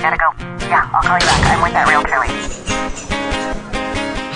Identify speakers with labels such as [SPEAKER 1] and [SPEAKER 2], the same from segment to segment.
[SPEAKER 1] Gotta go. Yeah, I'll call you back. I'm with that realtor lady.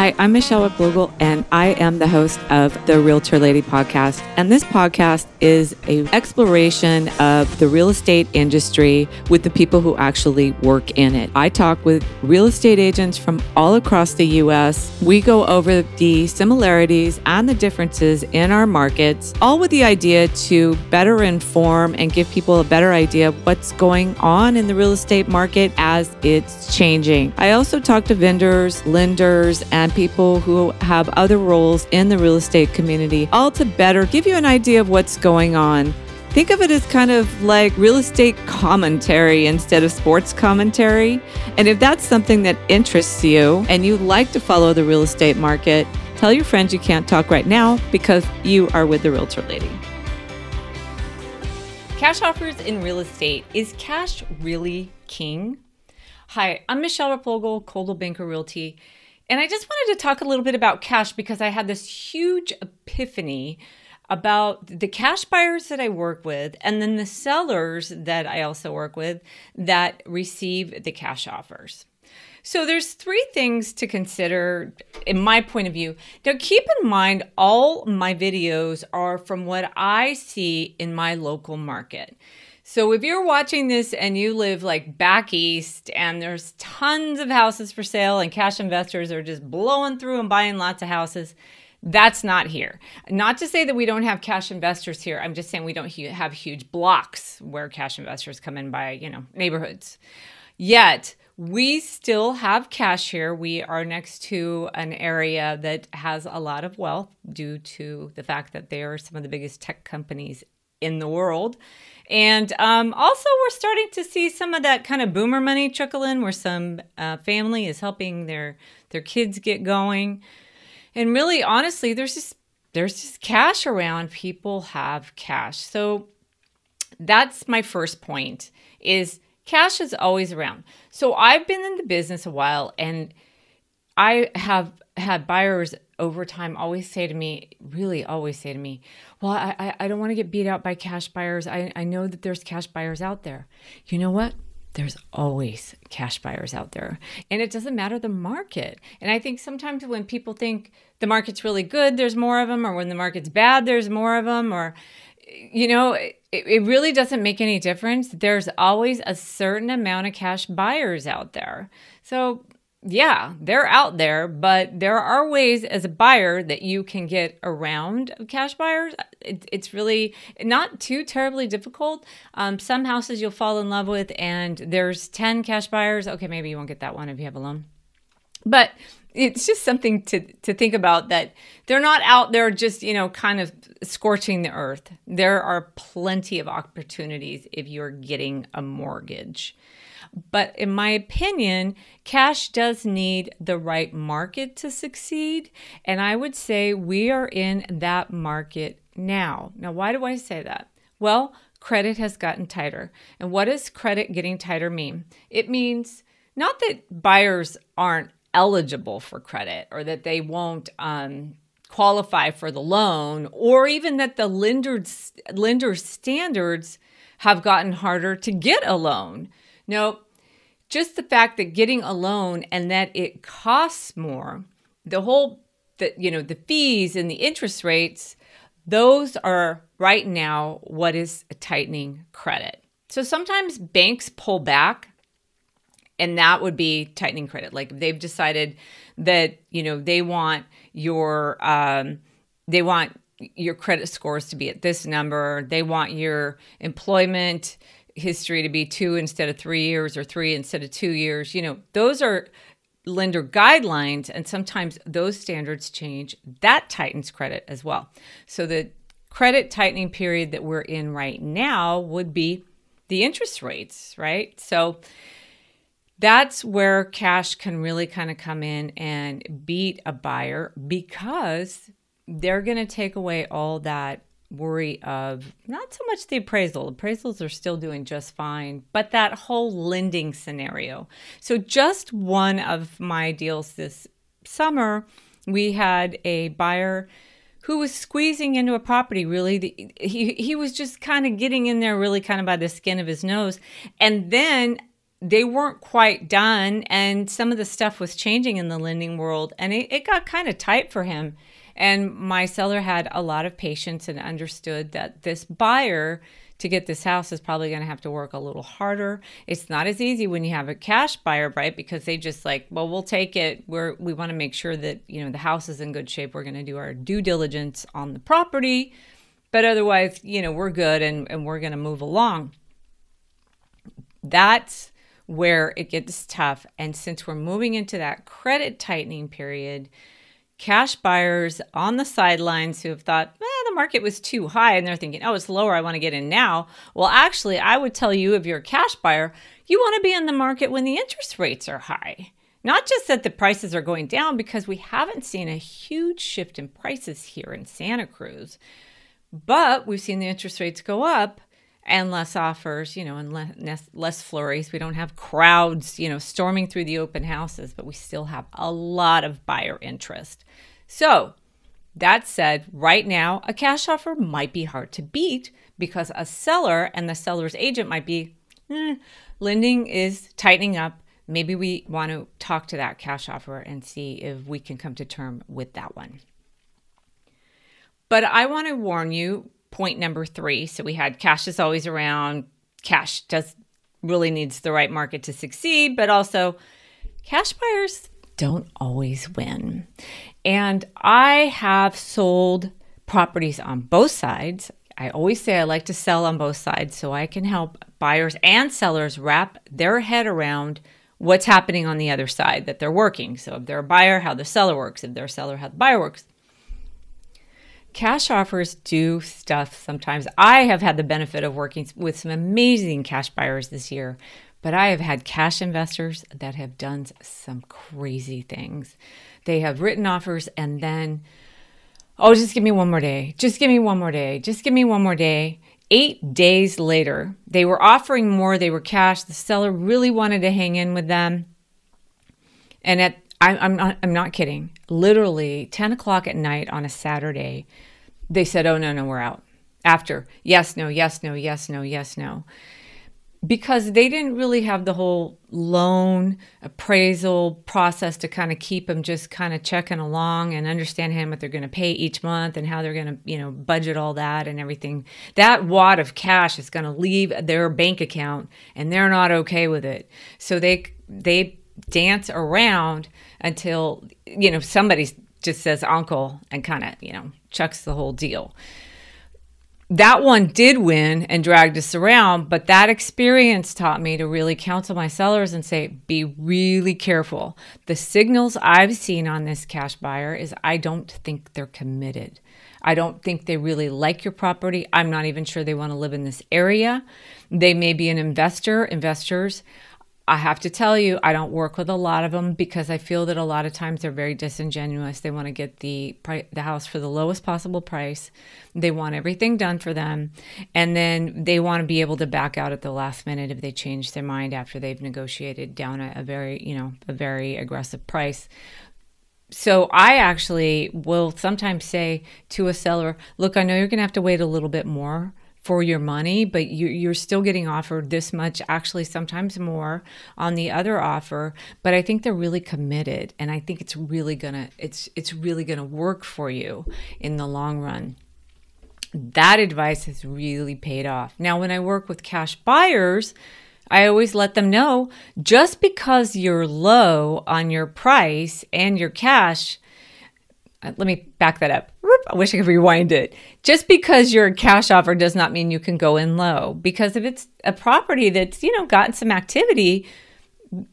[SPEAKER 2] Hi, I'm Michelle Replogle, and I am the host of the Realtor Lady podcast. And this podcast is a exploration of the real estate industry with the people who actually work in it. I talk with real estate agents from all across the U.S. We go over the similarities and the differences in our markets, all with the idea to better inform and give people a better idea of what's going on in the real estate market as it's changing. I also talk to vendors, lenders, and and people who have other roles in the real estate community, all to better give you an idea of what's going on. Think of it as kind of like real estate commentary instead of sports commentary. And if that's something that interests you and you like to follow the real estate market, tell your friends you can't talk right now because you are with the Realtor Lady. Cash offers in real estate. Is cash really king? Hi, I'm Michelle Replogle, Coldwell Banker Realty. And I just wanted to talk a little bit about cash because I had this huge epiphany about the cash buyers that I work with and then the sellers that I also work with that receive the cash offers. So there's three things to consider in my point of view. Now keep in mind all my videos are from what I see in my local market. So if you're watching this and you live like back east and there's tons of houses for sale and cash investors are just blowing through and buying lots of houses, that's not here. Not to say that we don't have cash investors here. I'm just saying we don't have huge blocks where cash investors come in by, you know, neighborhoods. Yet, we still have cash here. We are next to an area that has a lot of wealth due to the fact that they are some of the biggest tech companies in the world. And um, also, we're starting to see some of that kind of boomer money trickle in, where some uh, family is helping their their kids get going. And really, honestly, there's just there's just cash around. People have cash, so that's my first point. Is cash is always around. So I've been in the business a while, and I have had buyers over time always say to me, really always say to me, well, I, I don't want to get beat out by cash buyers. I, I know that there's cash buyers out there. You know what? There's always cash buyers out there. And it doesn't matter the market. And I think sometimes when people think the market's really good, there's more of them, or when the market's bad, there's more of them, or, you know, it, it really doesn't make any difference. There's always a certain amount of cash buyers out there. So yeah, they're out there, but there are ways as a buyer that you can get around cash buyers. It, it's really not too terribly difficult. Um, some houses you'll fall in love with, and there's 10 cash buyers. Okay, maybe you won't get that one if you have a loan. But it's just something to, to think about that they're not out there just, you know, kind of scorching the earth. There are plenty of opportunities if you're getting a mortgage. But in my opinion, cash does need the right market to succeed. And I would say we are in that market now. Now, why do I say that? Well, credit has gotten tighter. And what does credit getting tighter mean? It means not that buyers aren't eligible for credit or that they won't um, qualify for the loan or even that the lender's, lender standards have gotten harder to get a loan. Nope. Just the fact that getting a loan and that it costs more, the whole the you know, the fees and the interest rates, those are right now what is tightening credit. So sometimes banks pull back and that would be tightening credit. Like they've decided that, you know, they want your um they want your credit scores to be at this number, they want your employment history to be two instead of three years or three instead of two years. You know, those are lender guidelines, and sometimes those standards change. That tightens credit as well. So the credit tightening period that we're in right now would be the interest rates, right? So that's where cash can really kind of come in and beat a buyer because they're going to take away all that worry of not so much the appraisal. Appraisals are still doing just fine, but that whole lending scenario. So, just one of my deals this summer, we had a buyer who was squeezing into a property really the, he he was just kind of getting in there really kind of by the skin of his nose and then they weren't quite done and some of the stuff was changing in the lending world and it, it got kind of tight for him and my seller had a lot of patience and understood that this buyer to get this house is probably going to have to work a little harder. It's not as easy when you have a cash buyer, right? Because they just like, well, we'll take it. We're we want to make sure that, you know, the house is in good shape. We're going to do our due diligence on the property. But otherwise, you know, we're good and, and we're going to move along. That's where it gets tough. And since we're moving into that credit tightening period, cash buyers on the sidelines who have thought, eh, the market was too high, and they're thinking, oh, it's lower, I want to get in now. Well, actually, I would tell you if you're a cash buyer, you want to be in the market when the interest rates are high. Not just that the prices are going down, because we haven't seen a huge shift in prices here in Santa Cruz, but we've seen the interest rates go up and less offers, you know, and less, less flurries. We don't have crowds, you know, storming through the open houses, but we still have a lot of buyer interest. So, that said, right now, a cash offer might be hard to beat because a seller and the seller's agent might be, eh, lending is tightening up. Maybe we want to talk to that cash offer and see if we can come to term with that one. But I want to warn you point number three. So we had cash is always around. Cash does really needs the right market to succeed, but also cash buyers don't always win. And I have sold properties on both sides. I always say I like to sell on both sides so I can help buyers and sellers wrap their head around what's happening on the other side that they're working. So if they're a buyer, how the seller works. If they're a seller, how the buyer works cash offers do stuff sometimes. I have had the benefit of working with some amazing cash buyers this year, but I have had cash investors that have done some crazy things. They have written offers and then, oh, just give me one more day. Just give me one more day. Just give me one more day. Eight days later, they were offering more. They were cash. The seller really wanted to hang in with them. And at I, I'm not, I'm not kidding. Literally 10 o'clock at night on a Saturday, they said, oh, no, no, we're out. After, yes, no, yes, no, yes, no, yes, no. Because they didn't really have the whole loan appraisal process to kind of keep them just kind of checking along and understand understanding what they're going to pay each month and how they're going to, you know, budget all that and everything. That wad of cash is going to leave their bank account and they're not okay with it. So they, they, dance around until you know somebody just says uncle and kind of you know chucks the whole deal that one did win and dragged us around but that experience taught me to really counsel my sellers and say be really careful the signals i've seen on this cash buyer is i don't think they're committed I don't think they really like your property. I'm not even sure they want to live in this area. They may be an investor, investors. I have to tell you, I don't work with a lot of them because I feel that a lot of times they're very disingenuous. They want to get the the house for the lowest possible price. They want everything done for them, and then they want to be able to back out at the last minute if they change their mind after they've negotiated down a, a very, you know, a very aggressive price so I actually will sometimes say to a seller, look, I know you're going to have to wait a little bit more for your money, but you, are still getting offered this much, actually, sometimes more on the other offer. But I think they're really committed, and I think it's really gonna it's it's really gonna work for you in the long run. That advice has really paid off. Now, when I work with cash buyers, I always let them know just because you're low on your price and your cash Uh, let me back that up. I wish I could rewind it. Just because you're a cash offer does not mean you can go in low. Because if it's a property that's, you know, gotten some activity,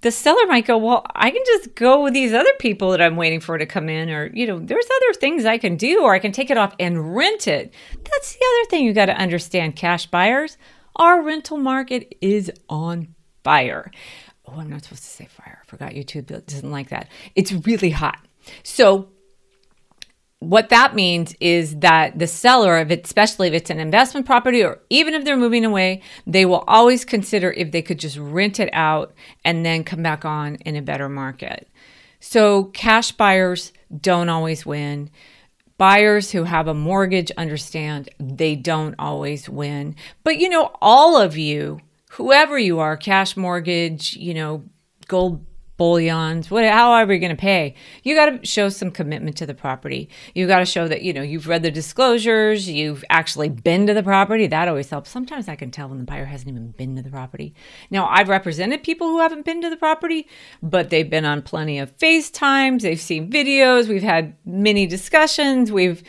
[SPEAKER 2] the seller might go, Well, I can just go with these other people that I'm waiting for to come in, or, you know, there's other things I can do, or I can take it off and rent it. That's the other thing you got to understand, cash buyers. Our rental market is on fire. Oh, I'm not supposed to say fire. I forgot YouTube doesn't like that. It's really hot. So what that means is that the seller, it, especially if it's an investment property or even if they're moving away, they will always consider if they could just rent it out and then come back on in a better market. So cash buyers don't always win. Buyers who have a mortgage understand they don't always win. But you know, all of you whoever you are, cash mortgage, you know, gold bullions, what, however you're going to pay, you got to show some commitment to the property. You got to show that, you know, you've read the disclosures, you've actually been to the property. That always helps. Sometimes I can tell when the buyer hasn't even been to the property. Now, I've represented people who haven't been to the property, but they've been on plenty of FaceTimes, they've seen videos, we've had many discussions, we've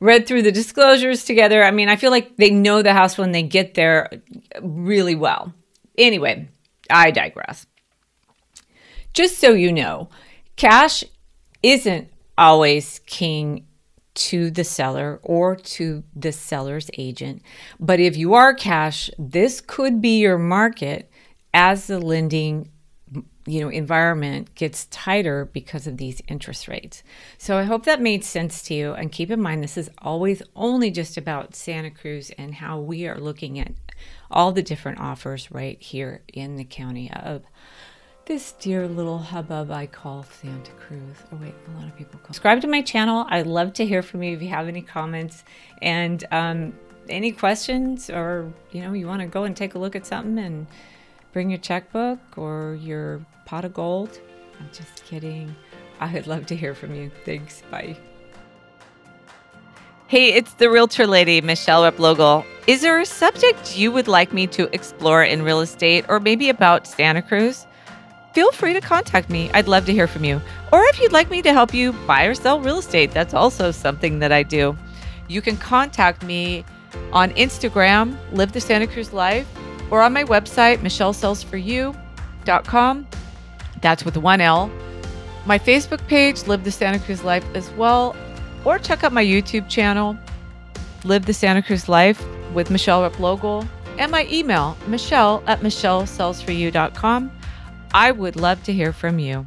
[SPEAKER 2] read through the disclosures together. I mean, I feel like they know the house when they get there really well. Anyway, I digress just so you know, cash isn't always king to the seller or to the seller's agent. But if you are cash, this could be your market as the lending you know environment gets tighter because of these interest rates. So I hope that made sense to you and keep in mind this is always only just about Santa Cruz and how we are looking at all the different offers right here in the county of this dear little hubbub I call Santa Cruz. Oh, wait, a lot of people call. Subscribe to my channel. I'd love to hear from you if you have any comments and um, any questions, or you know, you want to go and take a look at something and bring your checkbook or your pot of gold. I'm just kidding. I would love to hear from you. Thanks. Bye.
[SPEAKER 3] Hey, it's the Realtor Lady, Michelle Replogle. Is there a subject you would like me to explore in real estate or maybe about Santa Cruz? Feel free to contact me. I'd love to hear from you. Or if you'd like me to help you buy or sell real estate, that's also something that I do. You can contact me on Instagram, Live the Santa Cruz Life, or on my website, michellesellsforyou.com. That's with one L. My Facebook page, Live the Santa Cruz Life, as well. Or check out my YouTube channel, Live the Santa Cruz Life with Michelle Replogle, and my email, michelle at michellesellsforyou.com. I would love to hear from you.